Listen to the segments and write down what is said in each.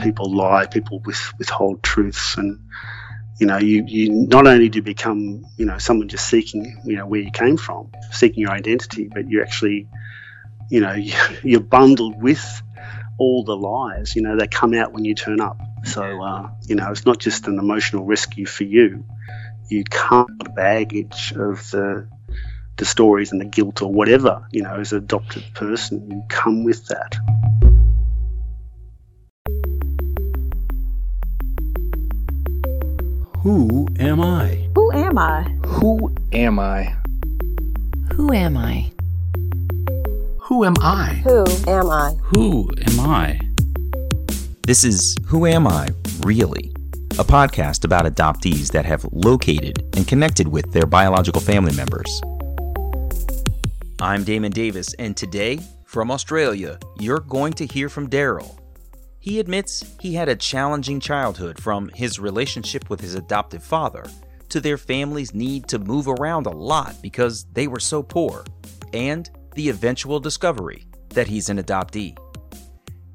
people lie, people with, withhold truths, and you know, you, you not only do become, you know, someone just seeking, you know, where you came from, seeking your identity, but you actually, you know, you're bundled with all the lies. You know, they come out when you turn up. So, uh, you know, it's not just an emotional rescue for you. You the baggage of the the stories and the guilt or whatever, you know, as an adopted person, you come with that. Who am I? Who am I? Who am I? Who am I? Who am I? Who am I? Who am I? This is Who Am I, Really? A podcast about adoptees that have located and connected with their biological family members. I'm Damon Davis, and today, from Australia, you're going to hear from Daryl. He admits he had a challenging childhood from his relationship with his adoptive father to their family's need to move around a lot because they were so poor, and the eventual discovery that he's an adoptee.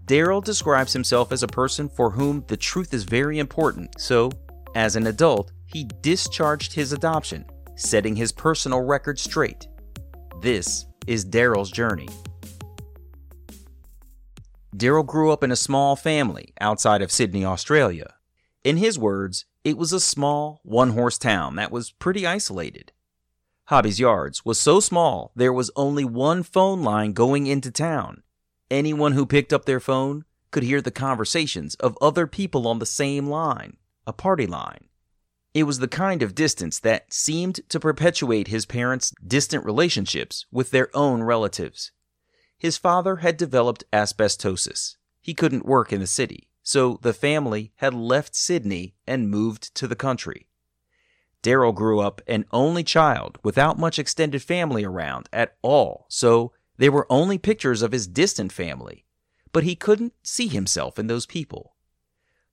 Daryl describes himself as a person for whom the truth is very important, so, as an adult, he discharged his adoption, setting his personal record straight. This is Daryl's journey. Daryl grew up in a small family outside of Sydney, Australia. In his words, it was a small, one horse town that was pretty isolated. Hobby's Yards was so small there was only one phone line going into town. Anyone who picked up their phone could hear the conversations of other people on the same line, a party line. It was the kind of distance that seemed to perpetuate his parents' distant relationships with their own relatives. His father had developed asbestosis. He couldn't work in the city, so the family had left Sydney and moved to the country. Daryl grew up an only child without much extended family around at all, so there were only pictures of his distant family, but he couldn't see himself in those people.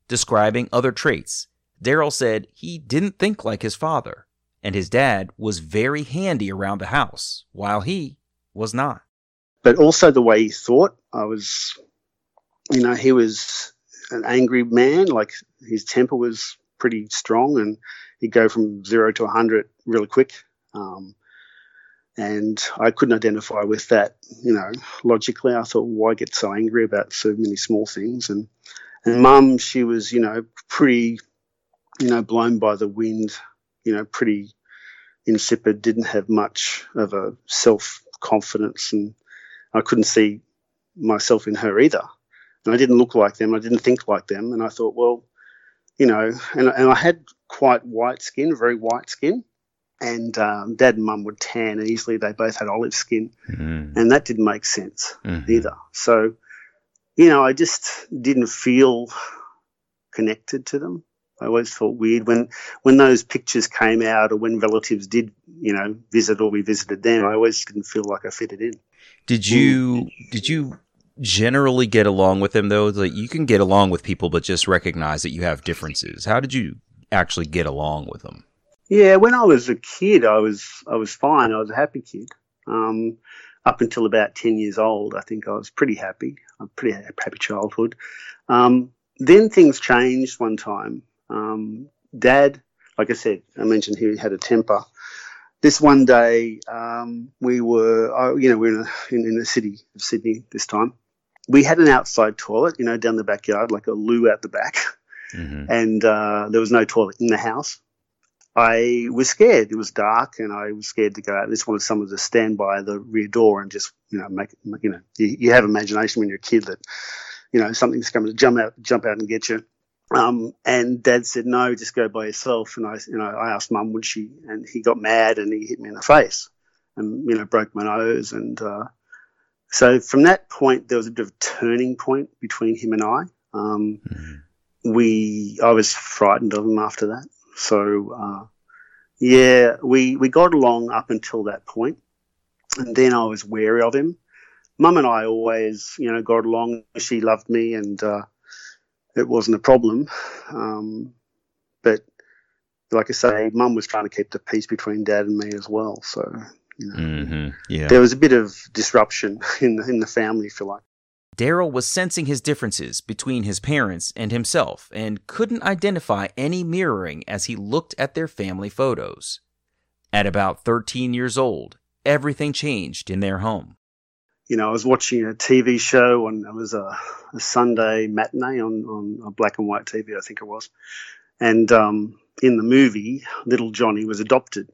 Describing other traits, Daryl said he didn't think like his father, and his dad was very handy around the house, while he was not but also the way he thought. I was, you know, he was an angry man. Like his temper was pretty strong, and he'd go from zero to a hundred really quick. Um, and I couldn't identify with that, you know, logically. I thought, why get so angry about so many small things? And and mum, she was, you know, pretty, you know, blown by the wind, you know, pretty insipid. Didn't have much of a self confidence and I couldn't see myself in her either. And I didn't look like them. I didn't think like them. And I thought, well, you know, and, and I had quite white skin, very white skin. And um, dad and mum would tan easily. They both had olive skin. Mm. And that didn't make sense mm-hmm. either. So, you know, I just didn't feel connected to them. I always felt weird when when those pictures came out or when relatives did, you know, visit or we visited them. I always didn't feel like I fitted in. Did you did you generally get along with them though? Like you can get along with people, but just recognize that you have differences. How did you actually get along with them? Yeah, when I was a kid, I was I was fine. I was a happy kid. Um, up until about ten years old, I think I was pretty happy. A pretty happy childhood. Um, then things changed one time. Um, Dad, like I said, I mentioned he had a temper this one day, um, we were, uh, you know, we in, in, in, the city of Sydney this time. We had an outside toilet, you know, down the backyard, like a loo out the back, mm-hmm. and uh, there was no toilet in the house. I was scared. It was dark, and I was scared to go out. I just wanted someone to stand by the rear door and just, you know, make, you know, you, you have imagination when you're a kid that, you know, something's coming to jump out, jump out and get you. Um, and dad said, no, just go by yourself. And I, you know, I asked mum, would she? And he got mad and he hit me in the face and, you know, broke my nose. And, uh, so from that point, there was a bit of a turning point between him and I. Um, mm-hmm. we, I was frightened of him after that. So, uh, yeah, we, we got along up until that point, And then I was wary of him. Mum and I always, you know, got along. She loved me and, uh, it wasn't a problem. Um, but like I say, mum was trying to keep the peace between dad and me as well. So, you know, mm-hmm. yeah. there was a bit of disruption in the, in the family, if you like. Daryl was sensing his differences between his parents and himself and couldn't identify any mirroring as he looked at their family photos. At about 13 years old, everything changed in their home. You know, I was watching a TV show and it was a, a Sunday matinee on, on a black and white TV, I think it was. And um, in the movie, little Johnny was adopted.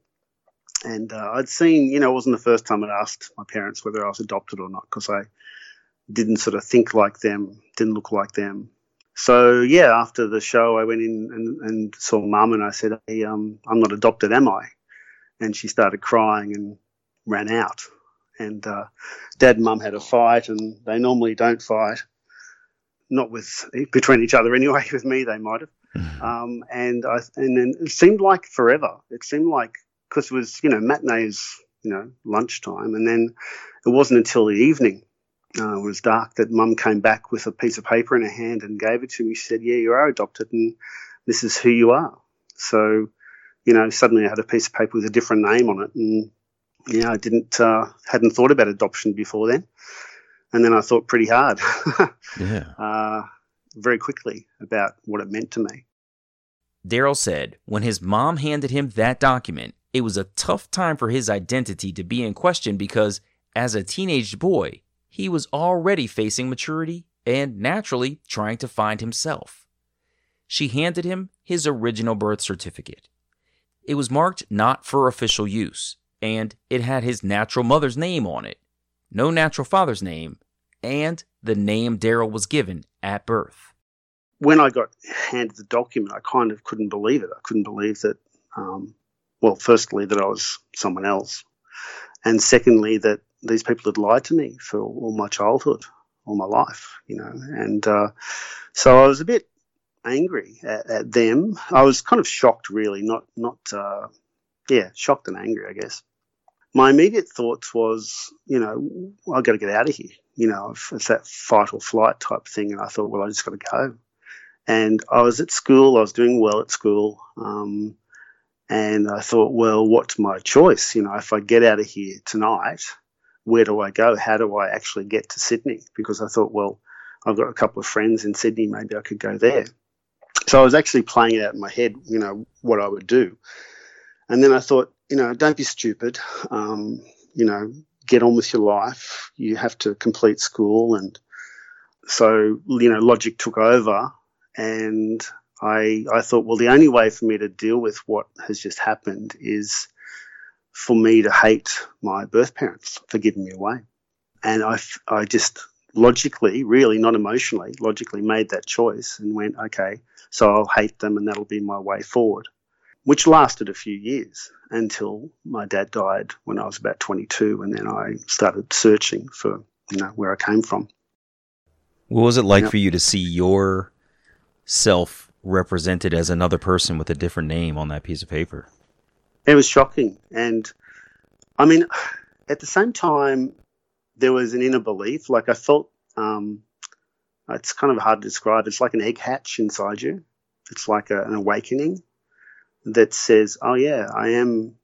And uh, I'd seen, you know, it wasn't the first time I'd asked my parents whether I was adopted or not because I didn't sort of think like them, didn't look like them. So yeah, after the show, I went in and, and saw mum and I said, hey, um, I'm not adopted, am I? And she started crying and ran out. And uh, dad and mum had a fight, and they normally don't fight, not with between each other anyway. With me, they might have. Mm-hmm. Um, and I and then it seemed like forever. It seemed like because it was you know matinees, you know lunchtime, and then it wasn't until the evening uh, it was dark that mum came back with a piece of paper in her hand and gave it to me. She said, Yeah, you are adopted and this is who you are. So, you know, suddenly I had a piece of paper with a different name on it. And, yeah, I didn't, uh, hadn't thought about adoption before then. And then I thought pretty hard. yeah. Uh, very quickly about what it meant to me. Daryl said when his mom handed him that document, it was a tough time for his identity to be in question because as a teenage boy, he was already facing maturity and naturally trying to find himself. She handed him his original birth certificate. It was marked not for official use, and it had his natural mother's name on it, no natural father's name, and the name Daryl was given at birth. When I got handed the document, I kind of couldn't believe it. I couldn't believe that, um, well, firstly, that I was someone else, and secondly, that these people had lied to me for all my childhood, all my life, you know. And uh, so I was a bit angry at, at, them. I was kind of shocked, really, not not uh, yeah, shocked and angry, I guess. My immediate thoughts was, you know, I've got to get out of here. You know, it's that fight or flight type thing, and I thought, well, I just got to go. And I was at school. I was doing well at school. Um, and I thought, well, what's my choice? You know, if I get out of here tonight, where do I go? How do I actually get to Sydney? Because I thought, well, I've got a couple of friends in Sydney, maybe I could go there. So I was actually playing it out in my head, you know, what I would do. And then I thought, you know, don't be stupid. Um, you know, get on with your life. You have to complete school. And so, you know, logic took over. And I, I thought, well, the only way for me to deal with what has just happened is for me to hate my birth parents for giving me away. And I, I just logically, really not emotionally, logically made that choice and went, okay, so I'll hate them and that'll be my way forward, which lasted a few years until my dad died when I was about 22. And then I started searching for, you know, where I came from. What was it like for you to see your self represented as another person with a different name on that piece of paper? It was shocking. And I mean, at the same time, there was an inner belief. Like I felt, um, it's kind of hard to describe. It's like an egg hatch inside you. It's like a, an awakening that says, oh, yeah, I am,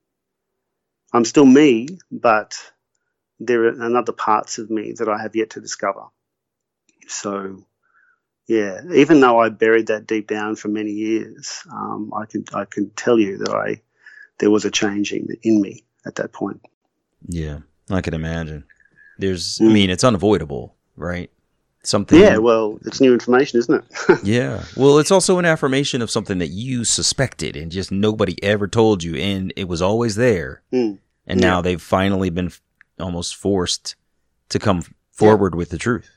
I'm still me, but there are another parts of me that I have yet to discover. So, yeah, even though I buried that deep down for many years, um, I can I can tell you that I there was a changing in, me at that point. Yeah, I can imagine. There's, mm. I mean, it's unavoidable, right? Something. Yeah, well, it's new information, isn't it? yeah. Well, it's also an affirmation of something that you suspected and just nobody ever told you, and it was always there. Mm. And yeah. now they've finally been almost forced to come forward yeah. with the truth.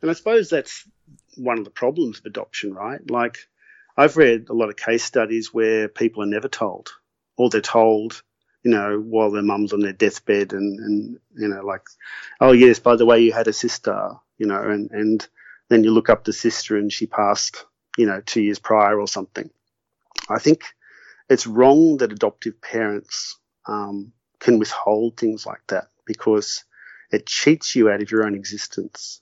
And I suppose that's one of the problems of adoption, right? Like, I've read a lot of case studies where people are never told or they're told, you know, while their mum's on their deathbed and, and, you know, like, oh, yes, by the way, you had a sister, you know, and, and then you look up the sister and she passed, you know, two years prior or something. I think it's wrong that adoptive parents um, can withhold things like that because it cheats you out of your own existence,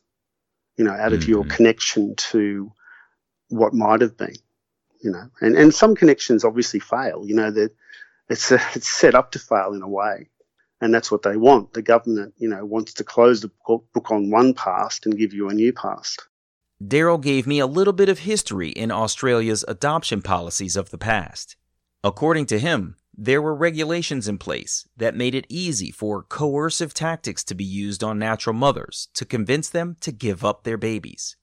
you know, out of mm-hmm. your connection to what might have been, you know, and, and some connections obviously fail, you know, that it's, a, it's set up to fail in a way. And that's what they want. The government, you know, wants to close the book on one past and give you a new past. Daryl gave me a little bit of history in Australia's adoption policies of the past. According to him, there were regulations in place that made it easy for coercive tactics to be used on natural mothers to convince them to give up their babies.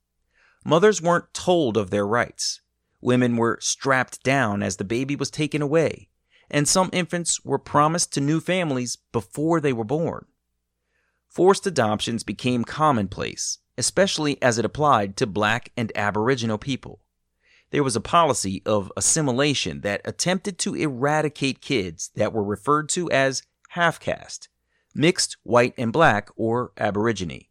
Mothers weren't told of their rights. Women were strapped down as the baby was taken away, and some infants were promised to new families before they were born. Forced adoptions became commonplace, especially as it applied to black and aboriginal people there was a policy of assimilation that attempted to eradicate kids that were referred to as half caste, mixed white and black, or aborigine.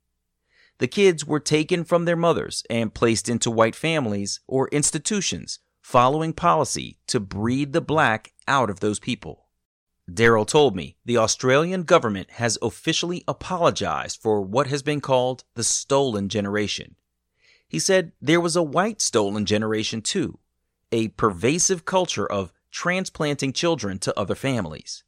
The kids were taken from their mothers and placed into white families or institutions following policy to breed the black out of those people. Daryl told me the Australian government has officially apologized for what has been called the stolen generation he said there was a white stolen generation too, a pervasive culture of transplanting children to other families.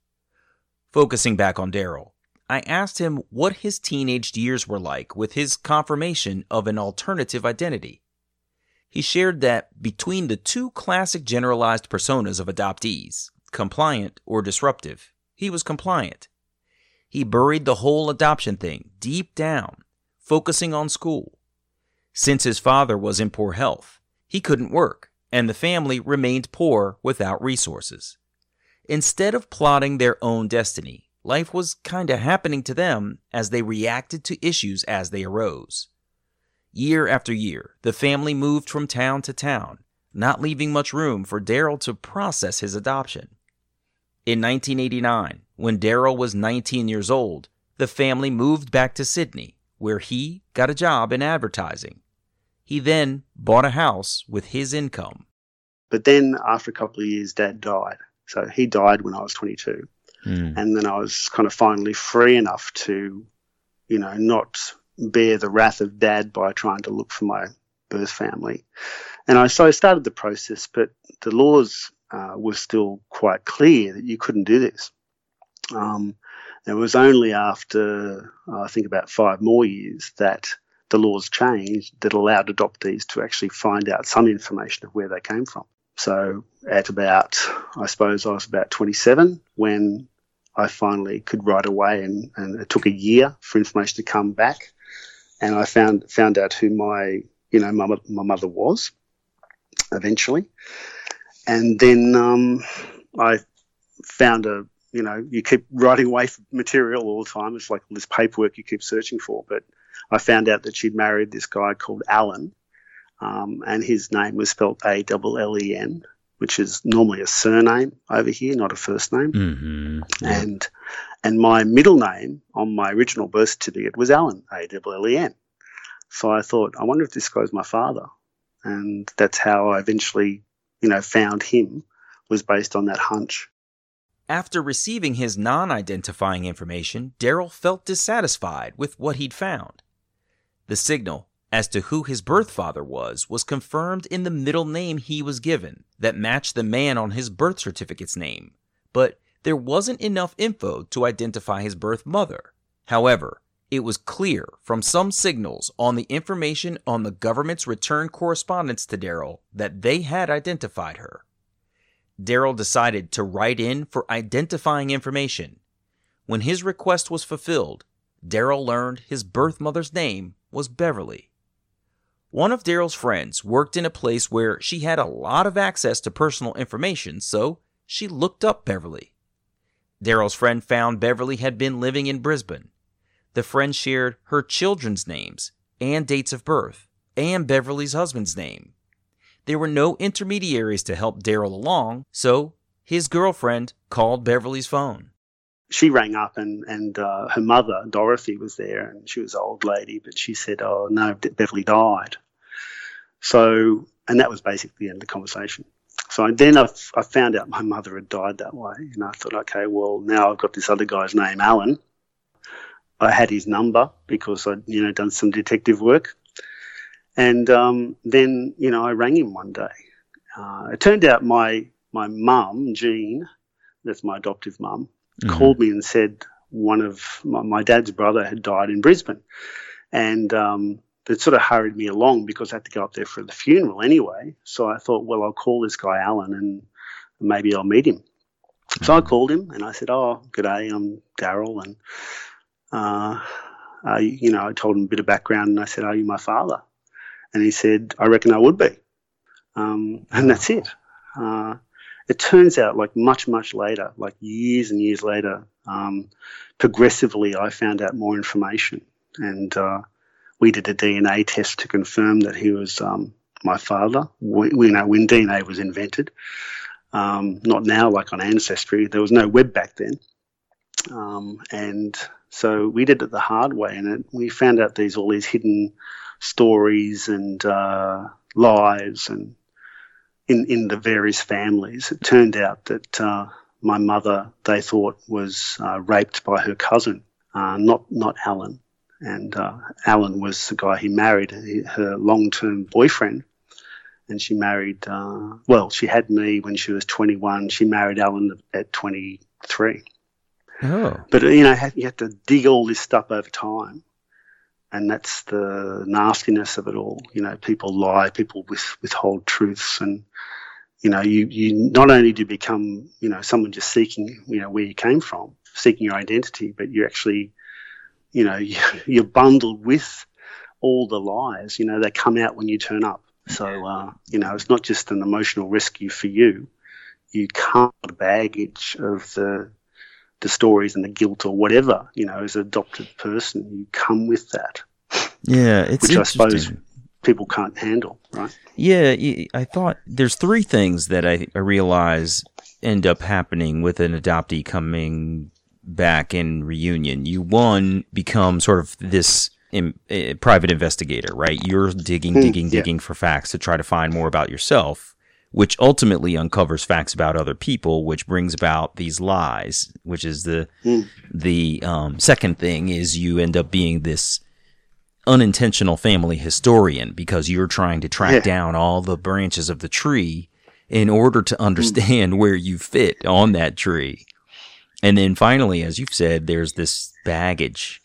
Focusing back on Daryl, I asked him what his teenage years were like with his confirmation of an alternative identity. He shared that between the two classic generalized personas of adoptees, compliant or disruptive, he was compliant. He buried the whole adoption thing deep down, focusing on school, since his father was in poor health, he couldn't work, and the family remained poor without resources. Instead of plotting their own destiny, life was kinda happening to them as they reacted to issues as they arose. Year after year, the family moved from town to town, not leaving much room for Daryl to process his adoption. In 1989, when Daryl was 19 years old, the family moved back to Sydney, where he got a job in advertising he then bought a house with his income. But then after a couple of years, dad died. So he died when I was 22. Mm. And then I was kind of finally free enough to, you know, not bear the wrath of dad by trying to look for my birth family. And I, so I started the process, but the laws uh, were still quite clear that you couldn't do this. Um, it was only after, uh, I think, about five more years that the laws changed that allowed adoptees to actually find out some information of where they came from. So at about, I suppose I was about 27 when I finally could write away, and, and it took a year for information to come back, and I found found out who my you know my, my mother was eventually, and then um, I found a you know you keep writing away material all the time. It's like this paperwork you keep searching for, but I found out that she'd married this guy called Alan, um, and his name was spelled L E N, which is normally a surname over here, not a first name. Mm-hmm. Yeah. And and my middle name on my original birth certificate was Alan, A W L E N. So I thought, I wonder if this guy's my father, and that's how I eventually, you know, found him was based on that hunch. After receiving his non identifying information, Daryl felt dissatisfied with what he'd found. The signal as to who his birth father was was confirmed in the middle name he was given that matched the man on his birth certificate's name, but there wasn't enough info to identify his birth mother. However, it was clear from some signals on the information on the government's return correspondence to Daryl that they had identified her. Daryl decided to write in for identifying information. When his request was fulfilled, Daryl learned his birth mother's name was Beverly. One of Daryl's friends worked in a place where she had a lot of access to personal information, so she looked up Beverly. Daryl's friend found Beverly had been living in Brisbane. The friend shared her children's names and dates of birth, and Beverly's husband's name. There were no intermediaries to help Daryl along, so his girlfriend called Beverly's phone she rang up and and uh, her mother Dorothy was there and she was an old lady, but she said, "Oh no, Beverly died." So and that was basically the end of the conversation. So then I, I found out my mother had died that way, and I thought, okay, well now I've got this other guy's name, Alan. I had his number because I'd you know done some detective work, and um, then you know I rang him one day. Uh, it turned out my my mum Jean, that's my adoptive mum, mm-hmm. called me and said, one of my, my dad's brother had died in Brisbane, and um, it sort of hurried me along because I had to go up there for the funeral anyway. So I thought, well, I'll call this guy Alan and maybe I'll meet him. So I called him and I said, "Oh, good day, I'm Daryl," and uh, uh, you know, I told him a bit of background and I said, "Are you my father?" And he said, "I reckon I would be," um, and that's it. Uh, it turns out, like much, much later, like years and years later, um, progressively, I found out more information, and uh, we did a DNA test to confirm that he was um, my father. We, we, know when DNA was invented, um, not now like on Ancestry. There was no web back then, um, and so we did it the hard way, and it, we found out these all these hidden stories and uh, lies and in in the various families. It turned out that uh, my mother they thought was uh, raped by her cousin, uh, not not Alan and uh, Alan was the guy he married, her long-term boyfriend, and she married. Uh, well, she had me when she was 21. She married Alan at 23. Oh, but you know, you have to dig all this stuff over time, and that's the nastiness of it all. You know, people lie, people with, withhold truths, and you know, you you not only do become you know someone just seeking you know where you came from, seeking your identity, but you actually you know, you're bundled with all the lies. You know, they come out when you turn up. So, uh, you know, it's not just an emotional rescue for you. You with the baggage of the the stories and the guilt or whatever. You know, as an adopted person, you come with that. Yeah, it's which I suppose people can't handle, right? Yeah, I thought there's three things that I, I realize end up happening with an adoptee coming back in reunion, you one become sort of this in, uh, private investigator, right? You're digging, mm, digging, yeah. digging for facts to try to find more about yourself, which ultimately uncovers facts about other people, which brings about these lies. Which is the mm. the um, second thing is you end up being this unintentional family historian because you're trying to track yeah. down all the branches of the tree in order to hmm. understand mm. where you fit on that tree. And then finally, as you've said, there's this baggage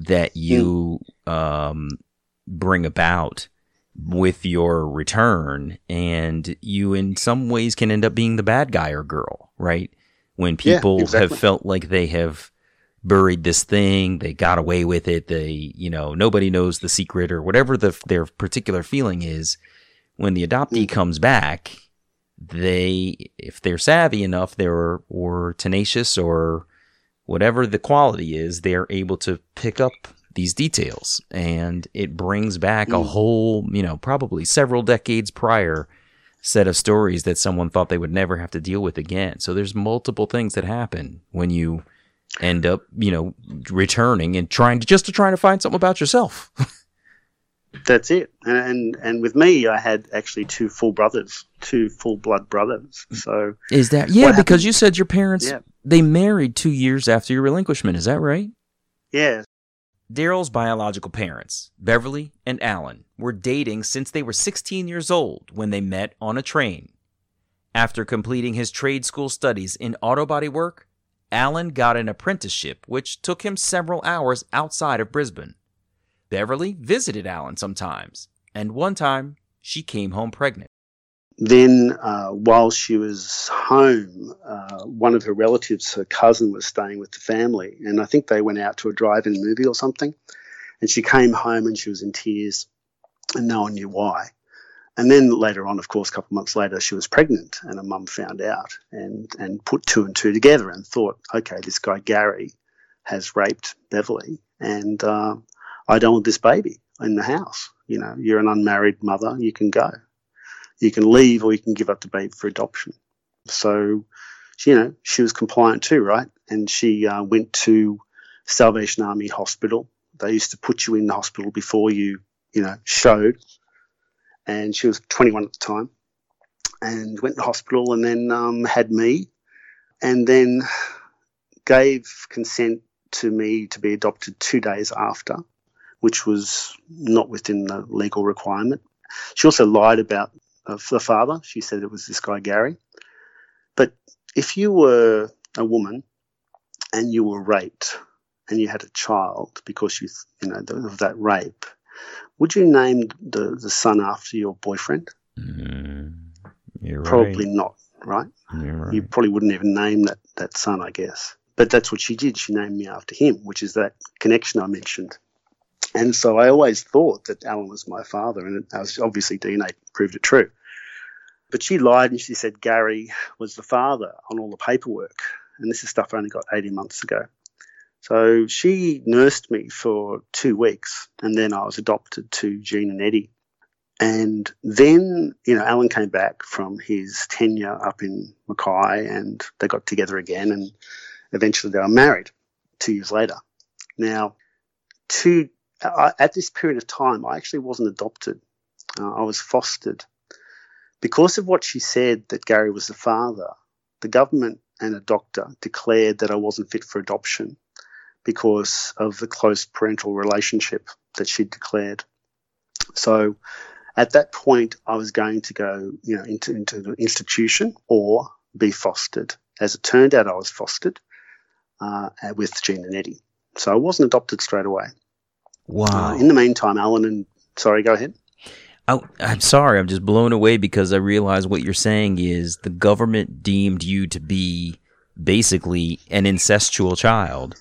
that you um, bring about with your return, and you in some ways can end up being the bad guy or girl, right? When people yeah, exactly. have felt like they have buried this thing, they got away with it, they, you know, nobody knows the secret or whatever the, their particular feeling is. When the adoptee mm. comes back, they, if they're savvy enough, they're or tenacious or whatever the quality is, they're able to pick up these details, and it brings back mm. a whole, you know, probably several decades prior set of stories that someone thought they would never have to deal with again. So there's multiple things that happen when you end up, you know, returning and trying to just to try to find something about yourself. That's it. And, and and with me, I had actually two full brothers, two full blood brothers. So is that yeah? Because you said your parents yeah. they married two years after your relinquishment. Is that right? Yeah. Daryl's biological parents, Beverly and Alan, were dating since they were 16 years old when they met on a train. After completing his trade school studies in auto body work, Alan got an apprenticeship which took him several hours outside of Brisbane. Beverly visited Alan sometimes, and one time she came home pregnant. Then, uh, while she was home, uh, one of her relatives, her cousin, was staying with the family, and I think they went out to a drive-in movie or something. And she came home and she was in tears, and no one knew why. And then later on, of course, a couple of months later, she was pregnant, and her mum found out and and put two and two together and thought, okay, this guy Gary has raped Beverly, and uh, I don't want this baby in the house. You know, you're an unmarried mother, you can go. You can leave or you can give up the baby for adoption. So, you know, she was compliant too, right? And she uh, went to Salvation Army Hospital. They used to put you in the hospital before you, you know, showed. And she was 21 at the time and went to hospital and then um, had me and then gave consent to me to be adopted two days after which was not within the legal requirement. She also lied about uh, the father. She said it was this guy, Gary. But if you were a woman and you were raped and you had a child because you, you know, of that rape, would you name the, the son after your boyfriend? Mm, Probably right. not, right? Right. You probably wouldn't even name that, that son, I guess. But that's what she did. She named me after him, which is that connection I mentioned. And so I always thought that Alan was my father, and obviously DNA proved it true. But she lied and she said Gary was the father on all the paperwork. And this is stuff I only got 18 months ago. So she nursed me for two weeks, and then I was adopted to Jean and Eddie. And then, you know, Alan came back from his tenure up in Mackay and they got together again and eventually they were married two years later. Now, two, At this period of time, I actually wasn't adopted. Uh, I was fostered. Because of what she said that Gary was the father, the government and a doctor declared that I wasn't fit for adoption because of the close parental relationship that she'd declared. So at that point, I was going to go, you know, into, into the institution or be fostered. As it turned out, I was fostered uh, with Jean and Eddie. So I wasn't adopted straight away. Wow. Uh, in the meantime, Alan and sorry, go ahead. Oh, I'm sorry. I'm just blown away because I realize what you're saying is the government deemed you to be basically an incestual child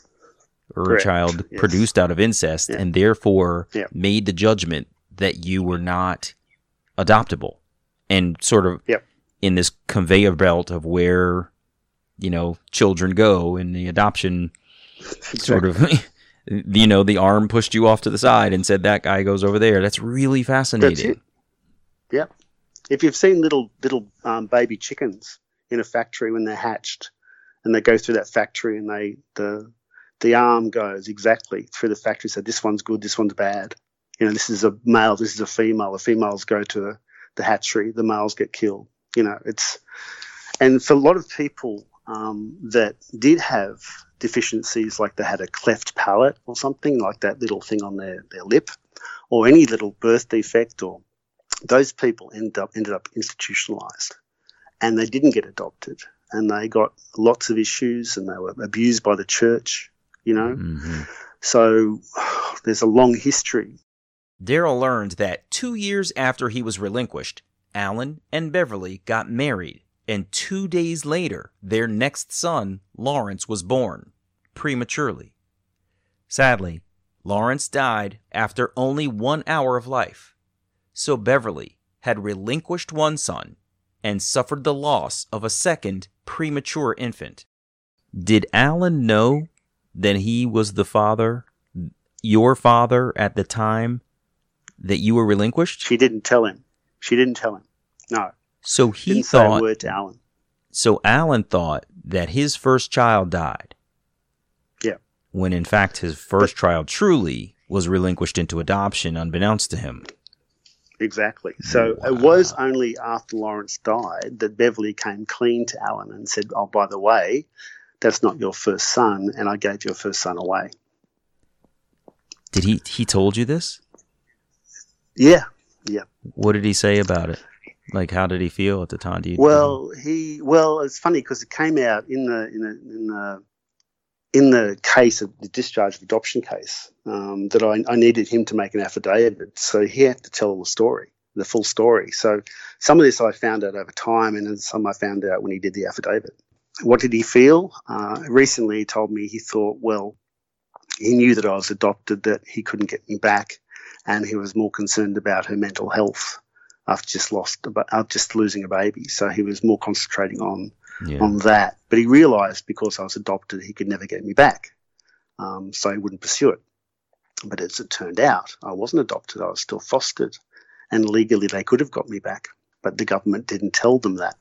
or Correct, a child yes. produced out of incest Yeah. and therefore Yeah. made the judgment that you were not adoptable and sort of Yep. in this conveyor belt of where you know children go in the adoption sort of you know the arm pushed you off to the side and said that guy goes over there that's really fascinating it. Yeah. If you've seen little little um, baby chickens in a factory when they're hatched, and they go through that factory, and they the the arm goes exactly through the factory. So this one's good, this one's bad. You know, this is a male, this is a female. The females go to the hatchery, the males get killed. You know, it's and for a lot of people um, that did have deficiencies, like they had a cleft palate or something, like that little thing on their, their lip, or any little birth defect, or those people ended up ended up institutionalized, and they didn't get adopted, and they got lots of issues, and they were abused by the church. You know, Mhm. so there's a long history Daryl learned that two years after he was relinquished, Alan and Beverly got married, and two days later, their next son, Lawrence, was born prematurely. Sadly, Lawrence died after only one hour of life, so Beverly had relinquished one son and suffered the loss of a second premature infant. Did Alan know that he was the father, your father, at the time that you were relinquished? She didn't tell him. She didn't tell him. No, So he didn't say a thought. to Alan. So Alan thought that his first child died. Yeah. When in fact his first child truly was relinquished into adoption, unbeknownst to him. Exactly. So it was only after Lawrence died that Beverly came clean to Alan and said, "Oh, by the way, that's not your first son, and I gave your first son away." Did he? He told you this? Yeah, yeah. What did he say about it? Like, how did he feel at the time? Do you, Well, he well, it's funny because it came out in the in the in the in the case of the discharge of adoption case um, that I, I needed him to make an affidavit, so he had to tell the story, the full story. So some of this I found out over time, and then some I found out when he did the affidavit. What did he feel? Uh, recently, he told me he thought, well, he knew that I was adopted, that he couldn't get me back, and he was more concerned about her mental health after just lost, after just losing a baby. So he was more concentrating on yeah. on that. But he realised because I was adopted, he could never get me back, um, so he wouldn't pursue it. But as it turned out, I wasn't adopted; I was still fostered, and legally they could have got me back, but the government didn't tell them that.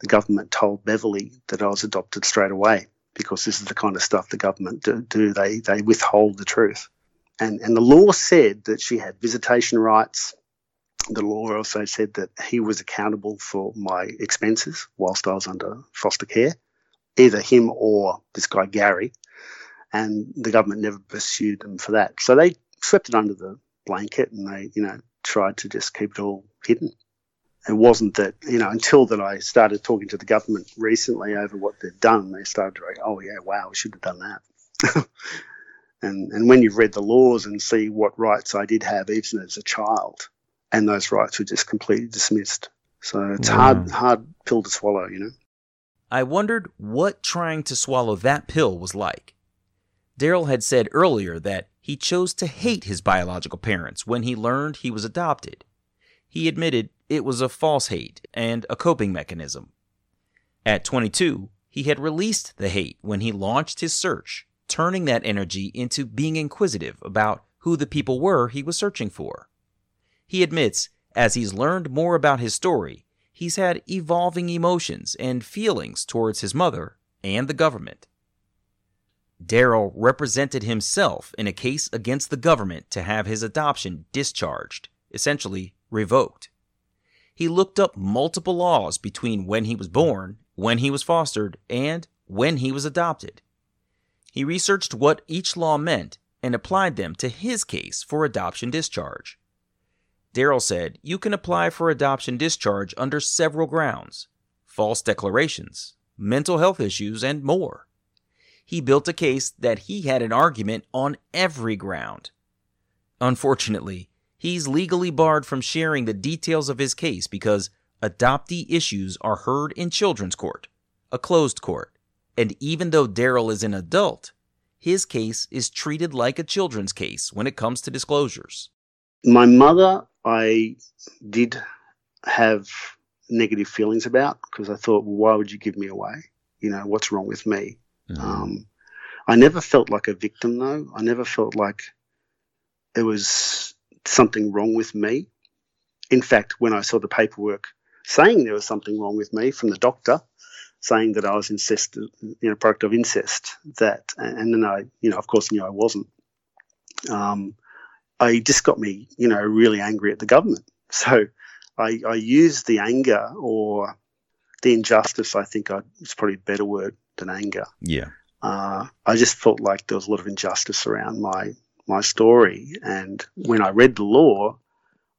The government told Beverly that I was adopted straight away because this is the kind of stuff the government do. do. They they withhold the truth, and and the law said that she had visitation rights. The law also said that he was accountable for my expenses whilst I was under foster care, either him or this guy Gary, and the government never pursued them for that. So they swept it under the blanket and they, you know, tried to just keep it all hidden. it wasn't that you know until that I started talking to the government recently over what they've done. They started to go, oh yeah, wow, we should have done that. and and when you've read the laws and see what rights I did have even as a child, and those rights were just completely dismissed. So it's hard hard pill to swallow, you know. I wondered what trying to swallow that pill was like. Daryl had said earlier that he chose to hate his biological parents when he learned he was adopted. He admitted it was a false hate and a coping mechanism. At 22, he had released the hate when he launched his search, turning that energy into being inquisitive about who the people were he was searching for. He admits, as he's learned more about his story, he's had evolving emotions and feelings towards his mother and the government. Daryl represented himself in a case against the government to have his adoption discharged, essentially revoked. He looked up multiple laws between when he was born, when he was fostered, and when he was adopted. He researched what each law meant and applied them to his case for adoption discharge. Daryl said you can apply for adoption discharge under several grounds false declarations, mental health issues, and more. He built a case that he had an argument on every ground. Unfortunately, he's legally barred from sharing the details of his case because adoptee issues are heard in children's court, a closed court, and even though Daryl is an adult, his case is treated like a children's case when it comes to disclosures. My mother, I did have negative feelings about because I thought, well, why would you give me away? You know, what's wrong with me? Mm-hmm. Um, I never felt like a victim, though. I never felt like there was something wrong with me. In fact, when I saw the paperwork saying there was something wrong with me from the doctor, saying that I was incest, you know, product of incest, that, and then I, you know, of course, knew I wasn't. Um, I just got me, you know, really angry at the government. So I, I used the anger or the injustice. I think I, it's probably a better word than anger. Yeah. Uh, I just felt like there was a lot of injustice around my my story. And when I read the law,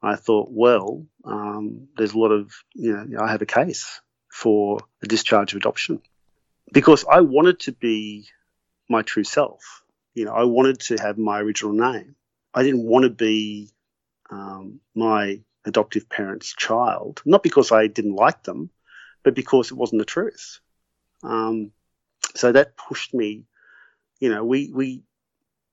I thought, well, um, there's a lot of, you know, I have a case for a discharge of adoption because I wanted to be my true self. You know, I wanted to have my original name. I didn't want to be um, my adoptive parents' child, not because I didn't like them, but because it wasn't the truth. Um, so that pushed me. You know, we we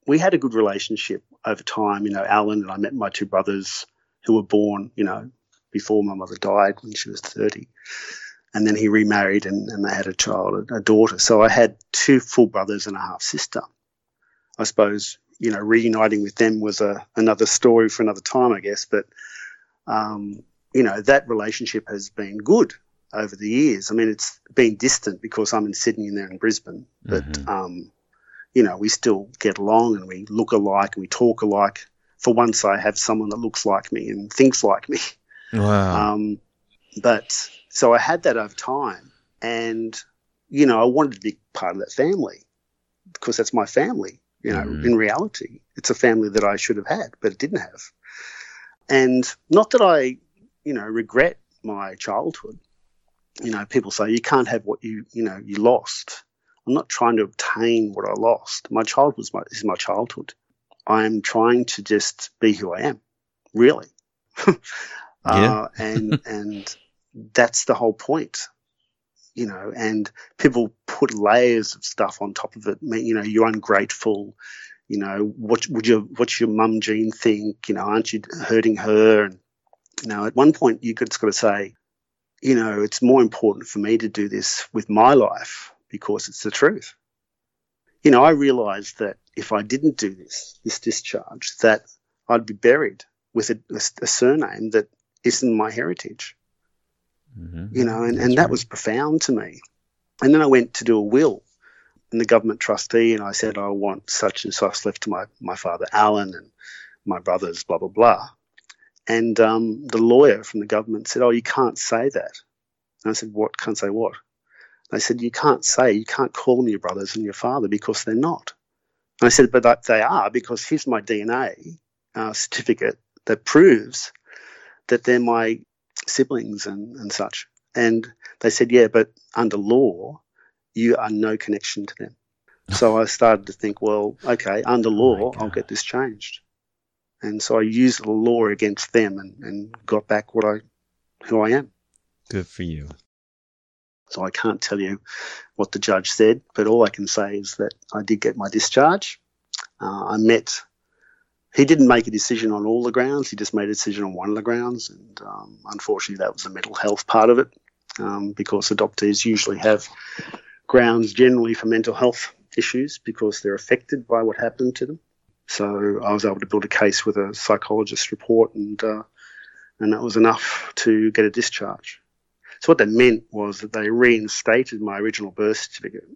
we had a good relationship over time. You know, Alan and I met my two brothers who were born, you know, before my mother died when she was 30. And then he remarried and, and they had a child, a daughter. So I had two full brothers and a half sister. I suppose, you know, reuniting with them was a, another story for another time, I guess. But, um, you know, that relationship has been good over the years. I mean, it's been distant because I'm in Sydney and they're in Brisbane. But, mm-hmm. um, you know, we still get along and we look alike and we talk alike. For once, I have someone that looks like me and thinks like me. Wow. Um, but so I had that over time, and you know, I wanted to be part of that family because that's my family. You know, mm. in reality, it's a family that I should have had, but it didn't have. And not that I, you know, regret my childhood. You know, people say you can't have what you, you know, you lost. I'm not trying to obtain what I lost. My childhood was my, is my childhood. I am trying to just be who I am, really. uh, and and that's the whole point, you know. And people put layers of stuff on top of it. You know, you're ungrateful. You know, what would your what's your mum Jean think? You know, aren't you hurting her? And you know, at one point you just got to say, you know, it's more important for me to do this with my life because it's the truth. You know, I realized that if I didn't do this, this discharge, that I'd be buried with a, a surname that isn't my heritage. Mm-hmm. You know, and, and that right. was profound to me. And then I went to do a will and the government trustee, and I said, I want such and such left to my, my father, Alan, and my brothers, blah, blah, blah. And um, the lawyer from the government said, Oh, you can't say that. And I said, What? Can't say what? They said, You can't say, you can't call them your brothers and your father because they're not. And I said, But they are because here's my DNA uh, certificate that proves that they're my siblings and, and such. And they said, yeah, but under law, you are no connection to them. So I started to think, well, okay, under Oh law, I'll get this changed. And so I used the law against them and, and got back what I, who I am. Good for you. So I can't tell you what the judge said, but all I can say is that I did get my discharge. Uh, I met. He didn't make a decision on all the grounds. He just made a decision on one of the grounds, and um, unfortunately, that was the mental health part of it, um, because adoptees usually have grounds generally for mental health issues because they're affected by what happened to them. So I was able to build a case with a psychologist report, and uh, and that was enough to get a discharge. So what that meant was that they reinstated my original birth certificate,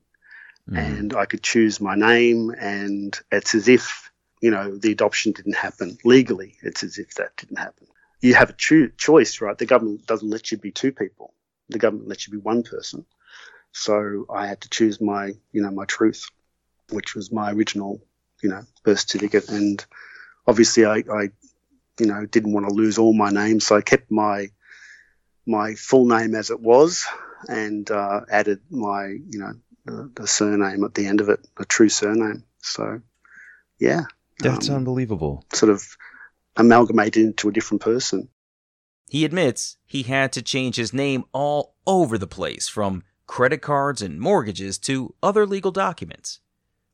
Mm. and I could choose my name, and it's as if you know the adoption didn't happen legally. It's as if that didn't happen. You have a cho- choice, right? The government doesn't let you be two people. The government lets you be one person. So I had to choose my, you know, my truth, which was my original, you know, birth certificate. And obviously, I, I you know, didn't want to lose all my names, so I kept my my full name as it was, and uh, added my, you know, the, the surname at the end of it, a true surname. So, yeah, That's um, unbelievable. sort of amalgamated into a different person. He admits he had to change his name all over the place, from credit cards and mortgages to other legal documents.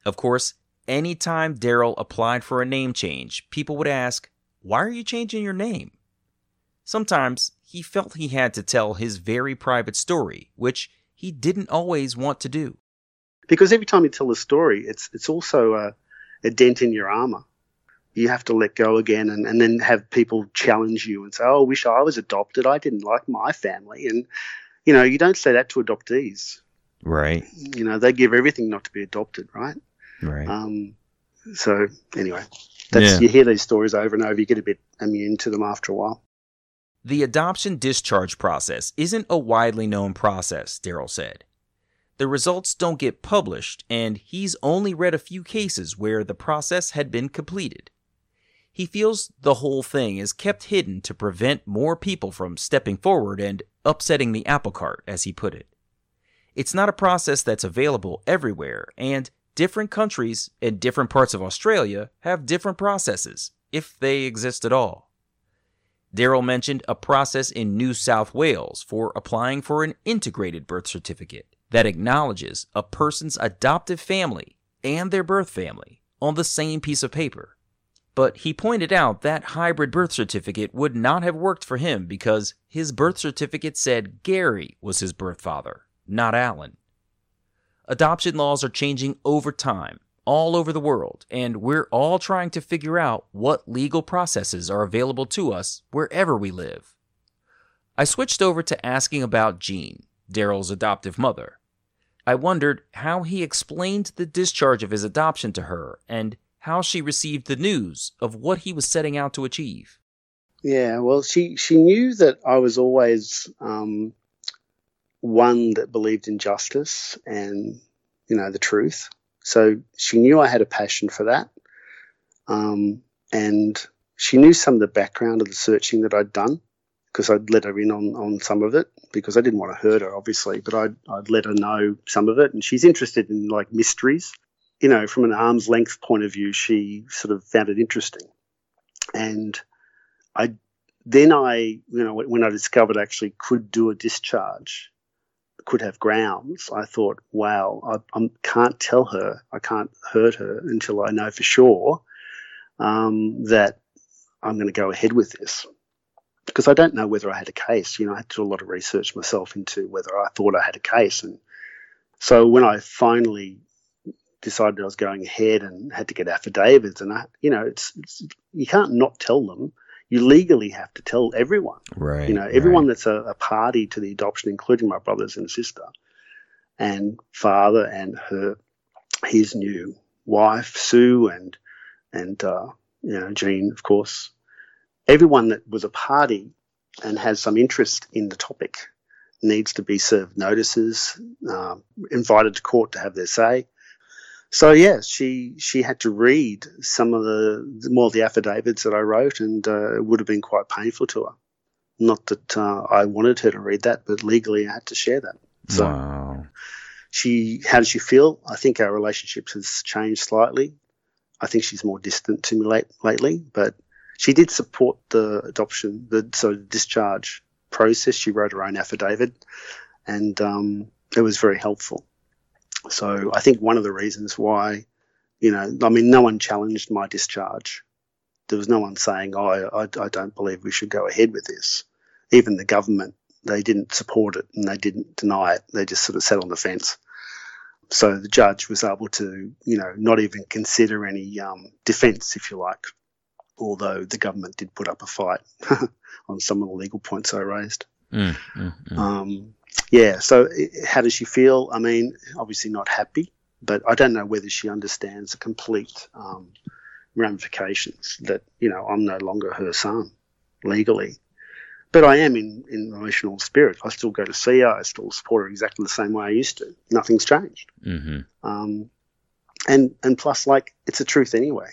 Of course, anytime Daryl applied for a name change, people would ask, Why are you changing your name? Sometimes he felt he had to tell his very private story, which he didn't always want to do. because every time you tell a story, it's it's also a, a dent in your armor. You have to let go again, and, and then have people challenge you and say, "Oh, I wish I was adopted. I didn't like my family." And you know, you don't say that to adoptees. Right. You know, they give everything not to be adopted, right? Right. Um, so anyway, that's Yeah. you hear these stories over and over. You get a bit immune to them after a while. The adoption discharge process isn't a widely known process, Daryl said. The results don't get published, and he's only read a few cases where the process had been completed. He feels the whole thing is kept hidden to prevent more people from stepping forward and upsetting the apple cart, as he put it. It's not a process that's available everywhere, and different countries and different parts of Australia have different processes, if they exist at all. Daryl mentioned a process in New South Wales for applying for an integrated birth certificate that acknowledges a person's adoptive family and their birth family on the same piece of paper. But he pointed out that hybrid birth certificate would not have worked for him because his birth certificate said Gary was his birth father, not Alan. Adoption laws are changing over time, all over the world, and we're all trying to figure out what legal processes are available to us wherever we live. I switched over to asking about Jean, Daryl's adoptive mother. I wondered how he explained the discharge of his adoption to her and how she received the news of what he was setting out to achieve. Yeah, well, she she knew that I was always um, one that believed in justice and you know the truth. So she knew I had a passion for that, um, and she knew some of the background of the searching that I'd done because I'd let her in on, on some of it because I didn't want to hurt her, obviously, but I'd, I'd let her know some of it. And she's interested in like mysteries. You know, from an arm's length point of view, she sort of found it interesting. And I then I, you know, when I discovered I actually could do a discharge, could have grounds, I thought, wow, I, I can't tell her, I can't hurt her until I know for sure um, that I'm going to go ahead with this. Because I don't know whether I had a case. You know, I had to do a lot of research myself into whether I thought I had a case. And so when I finally decided I was going ahead and had to get affidavits, and I, you know, it's, it's you can't not tell them. You legally have to tell everyone. Right. You know, everyone right. that's a, a party to the adoption, including my brothers and sister, and father and her, his new wife Sue, and and uh, you know Jean, of course. Everyone that was a party and has some interest in the topic needs to be served notices, uh, invited to court to have their say. So yes, she she had to read some of the more of the affidavits that I wrote, and uh, it would have been quite painful to her. Not that uh, I wanted her to read that, but legally I had to share that. So wow. she, how does she feel? I think our relationship has changed slightly. I think she's more distant to me late, lately, but she did support the adoption, the so discharge process. She wrote her own affidavit, and um, it was very helpful. So I think one of the reasons why, you know, I mean, no one challenged my discharge. There was no one saying, "Oh, I, I don't believe we should go ahead with this." Even the government, they didn't support it and they didn't deny it. They just sort of sat on the fence. So the judge was able to, you know, not even consider any um, defence, if you like. Although the government did put up a fight on some of the legal points I raised. Mm, mm, mm. Um, yeah. So i- how does she feel? I mean, obviously not happy, but I don't know whether she understands the complete um, ramifications that you know I'm no longer her son legally. But I am in, in emotional spirit. I still go to see her. I still support her exactly the same way I used to. Nothing's changed. Mhm. Um, and and plus, like it's the truth anyway.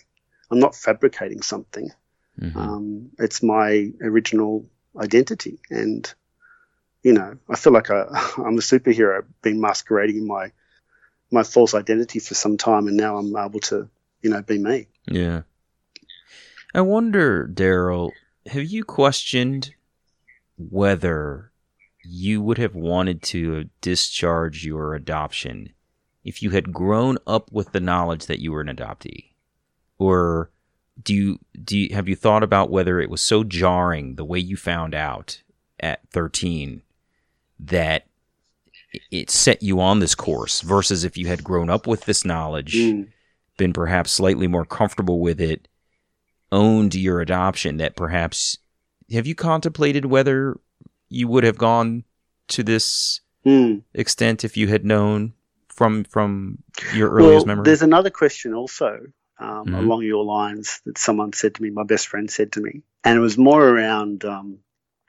I'm not fabricating something. Mhm. Um, it's my original identity, and you know, I feel like I, I'm a superhero, been masquerading in my my false identity for some time, and now I'm able to, you know, be me. Yeah. I wonder, Daryl, have you questioned whether you would have wanted to discharge your adoption if you had grown up with the knowledge that you were an adoptee? Or do you do you, have you thought about whether it was so jarring the way you found out at 13 that it set you on this course versus if you had grown up with this knowledge Mm. been perhaps slightly more comfortable with it, owned your adoption, that perhaps have you contemplated whether you would have gone to this Mm. extent if you had known from from your Well, earliest memory? there's another question also um, Mhm. along your lines that someone said to me, my best friend said to me, and it was more around, um,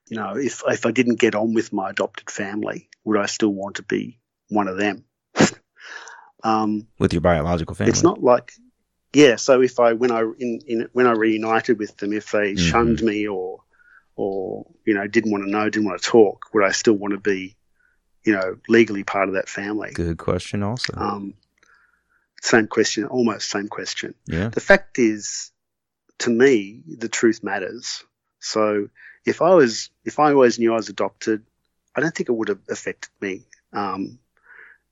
you know, if if I didn't get on with my adopted family, would I still want to be one of them? um, with your biological family. It's not like, yeah. So if I when I in, in when I reunited with them, if they Mhm. shunned me or or you know didn't want to know, didn't want to talk, would I still want to be, you know, legally part of that family? good question. Also, Um, same question, almost same question. yeah. The fact is, to me, the truth matters. So if I was if I always knew I was adopted, I don't think it would have affected me. Um,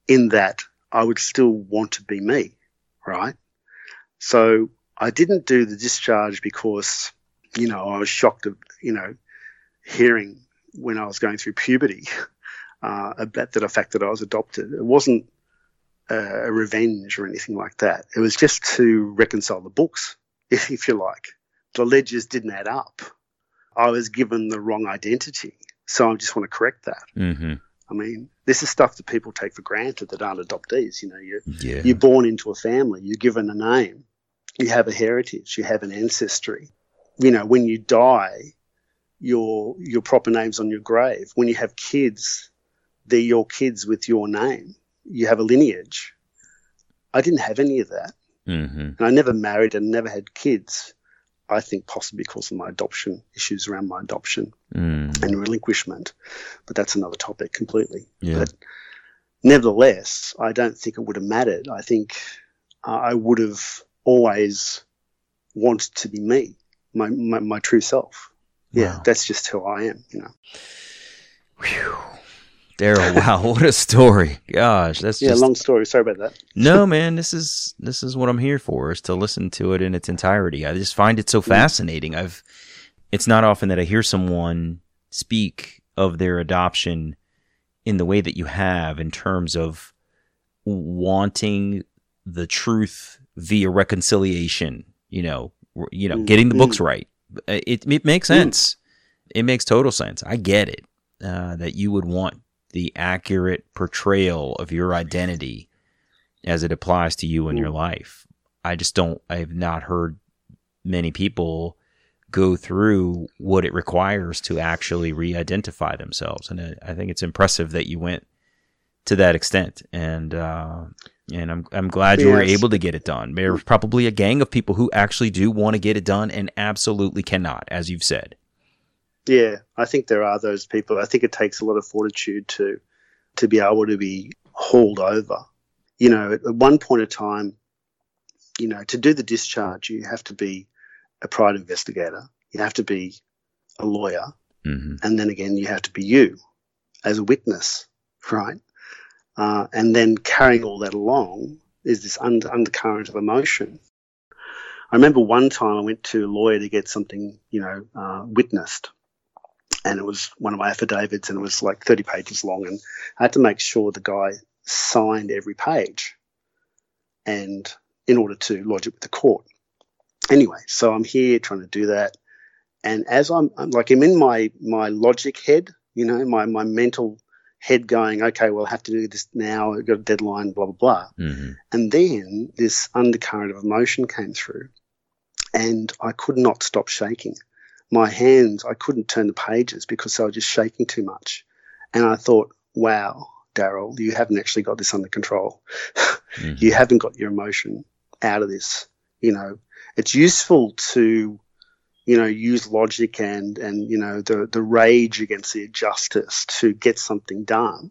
in that I would still want to be me, right? So I didn't do the discharge because, you know, I was shocked of, you know, hearing when I was going through puberty uh, about the fact that I was adopted. It wasn't uh, a revenge or anything like that. It was just to reconcile the books, if, if you like. The ledgers didn't add up. I was given the wrong identity. So I just want to correct that. Mm-hmm. I mean, this is stuff that people take for granted that aren't adoptees. You know, you Yeah. you're born into a family, you're given a name, you have a heritage, you have an ancestry. You know, when you die, your your proper name's on your grave. When you have kids, they're your kids with your name. You have a lineage. I didn't have any of that. mm-hmm. And I never married and never had kids. I think possibly because of my adoption issues around my adoption mm and relinquishment. But that's another topic completely. Yeah. But nevertheless, I don't think it would have mattered. I think uh, I would have always wanted to be me, my, my, my true self. Yeah, Wow. that's just who I am, you know. Whew. Daryl, wow, what a story! Gosh, that's Yeah, just long story. Sorry about that. no man. This is this is what I'm here for is to listen to it in its entirety. I just find it so fascinating. I've it's not often that I hear someone speak of their adoption in the way that you have in terms of wanting the truth via reconciliation. You know, you know, Mm, getting the mm. books right. Uh, It it makes Mm. sense. It makes total sense. I get it. Uh, that you would want the accurate portrayal of your identity as it applies to you in your life. I just don't. I have not heard many people go through what it requires to actually re-identify themselves, and I, I think it's impressive that you went to that extent. And uh, and I'm I'm glad you were able to get it done. There's probably a gang of people who actually do want to get it done and absolutely cannot, as you've said. Yeah, I think there are those people. I think it takes a lot of fortitude to to be able to be hauled over. You know, at one point in time, you know, to do the discharge, you have to be a private investigator. You have to be a lawyer, Mm-hmm. and then again, you have to be you as a witness, right? Uh, and then carrying all that along is this under, undercurrent of emotion. I remember one time I went to a lawyer to get something, you know, uh, witnessed, and it was one of my affidavits, and it was like 30 pages long, and I had to make sure the guy signed every page, and in order to lodge it with the court. Anyway, so I'm here trying to do that, and as I'm, I'm like I'm in my my logic head, you know, my my mental head going, okay, well I have to do this now. I've got a deadline, blah blah blah. Mm-hmm. And then this undercurrent of emotion came through, and I could not stop shaking. My hands, I couldn't turn the pages because they were just shaking too much. And I thought, wow, Daryl, you haven't actually got this under control. Mhm. you haven't got your emotion out of this. You know, it's useful to, you know, use logic and, and, you know, the, the rage against the injustice to get something done.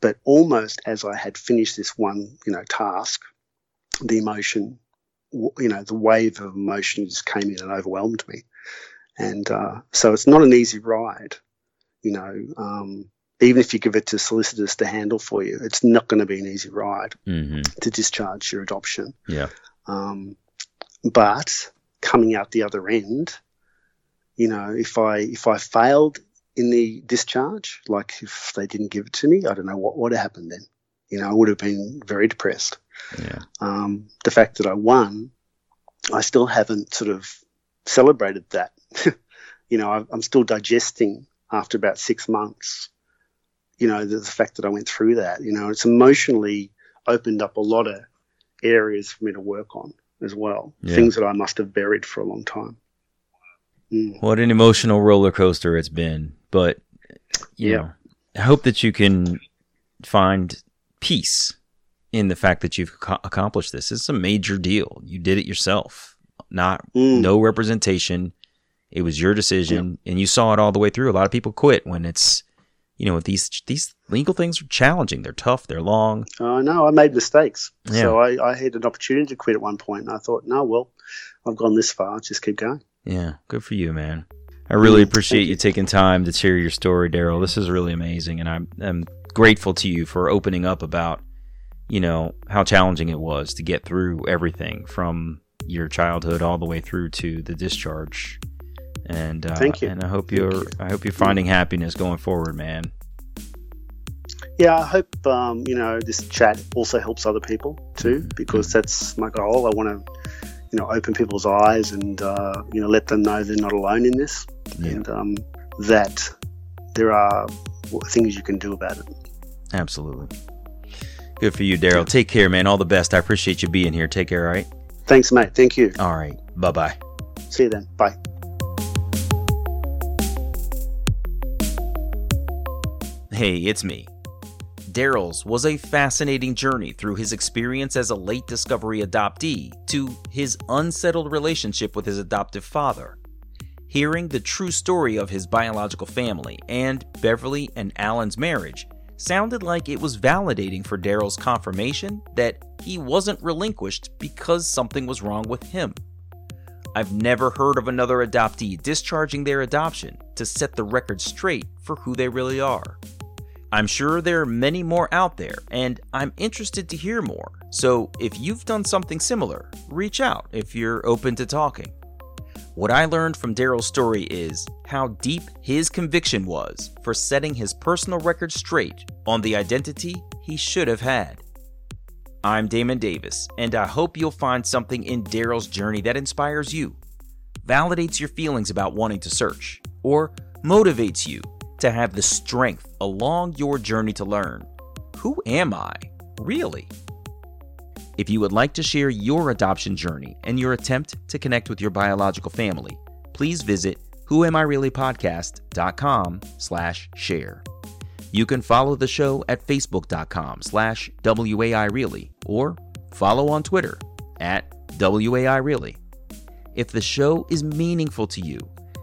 But almost as I had finished this one, you know, task, the emotion, you know, the wave of emotion just came in and overwhelmed me. And uh, so it's not an easy ride, you know. Um, even if you give it to solicitors to handle for you, it's not going to be an easy ride Mm-hmm. to discharge your adoption. Yeah. Um, but coming out the other end, you know, if I if I failed in the discharge, like if they didn't give it to me, I don't know what would have happened then. You know, I would have been very depressed. Yeah. Um, the fact that I won, I still haven't sort of celebrated that. you know, I- I'm still digesting after about six months. You know, the, the fact that I went through that. You know, it's emotionally opened up a lot of areas for me to work on as well. Yeah. Things that I must have buried for a long time. Mm. What an emotional roller coaster it's been. But, you Yeah. know, I hope that you can find peace in the fact that you've ac- accomplished this. It's a major deal. You did it yourself, not Mm. no representation. It was your decision, and you saw it all the way through. A lot of people quit when it's, you know, these these legal things are challenging. They're tough. They're long. I know I made mistakes. Yeah. So I, I had an opportunity to quit at one point, and I thought, no, well, I've gone this far. I'll just keep going. Yeah, good for you, man. I really appreciate you you. taking time to share your story, Daryl. This is really amazing, and I'm I'm grateful to you for opening up about, you know, how challenging it was to get through everything from your childhood all the way through to the discharge. And uh, Thank you. And I hope you're I hope you're finding happiness going forward, man. Yeah, I hope um, you know this chat also helps other people too, because that's my goal. I want to, you know, open people's eyes and uh, you know let them know they're not alone in this, Yeah. and um, that there are things you can do about it. Absolutely. Good for you, Daryl. Take care, man. All the best. I appreciate you being here. Take care, all right? Thanks, mate. Thank you. All right. Bye bye. See you then. Bye. Hey, it's me. Daryl's was a fascinating journey through his experience as a late discovery adoptee to his unsettled relationship with his adoptive father. Hearing the true story of his biological family and Beverly and Alan's marriage sounded like it was validating for Daryl's confirmation that he wasn't relinquished because something was wrong with him. I've never heard of another adoptee discharging their adoption to set the record straight for who they really are. I'm sure there are many more out there, and I'm interested to hear more. So if you've done something similar, reach out if you're open to talking. What I learned from Daryl's story is how deep his conviction was for setting his personal record straight on the identity he should have had. I'm Damon Davis, and I hope you'll find something in Daryl's journey that inspires you, validates your feelings about wanting to search, or motivates you to have the strength along your journey to learn who am I, really? If you would like to share your adoption journey and your attempt to connect with your biological family, please visit whoamireallypodcast.com slash share. You can follow the show at facebook.com slash WAIReally or follow on Twitter at WAIReally. If the show is meaningful to you,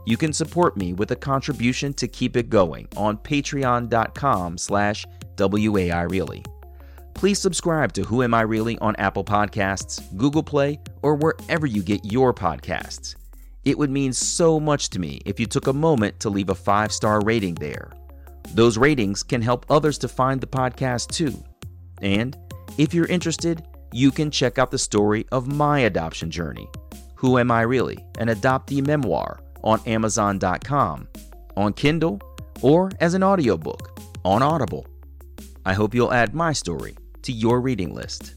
You can support me with a contribution to keep it going on patreon.com slash WAIReally. Please subscribe to Who Am I Really on Apple Podcasts, Google Play, or wherever you get your podcasts. It would mean so much to me if you took a moment to leave a five star rating there. Those ratings can help others to find the podcast too. And if you're interested, you can check out the story of my adoption journey, Who Am I Really? An adoptee memoir on Amazon.com, on Kindle, or as an audiobook on Audible. I hope you'll add my story to your reading list.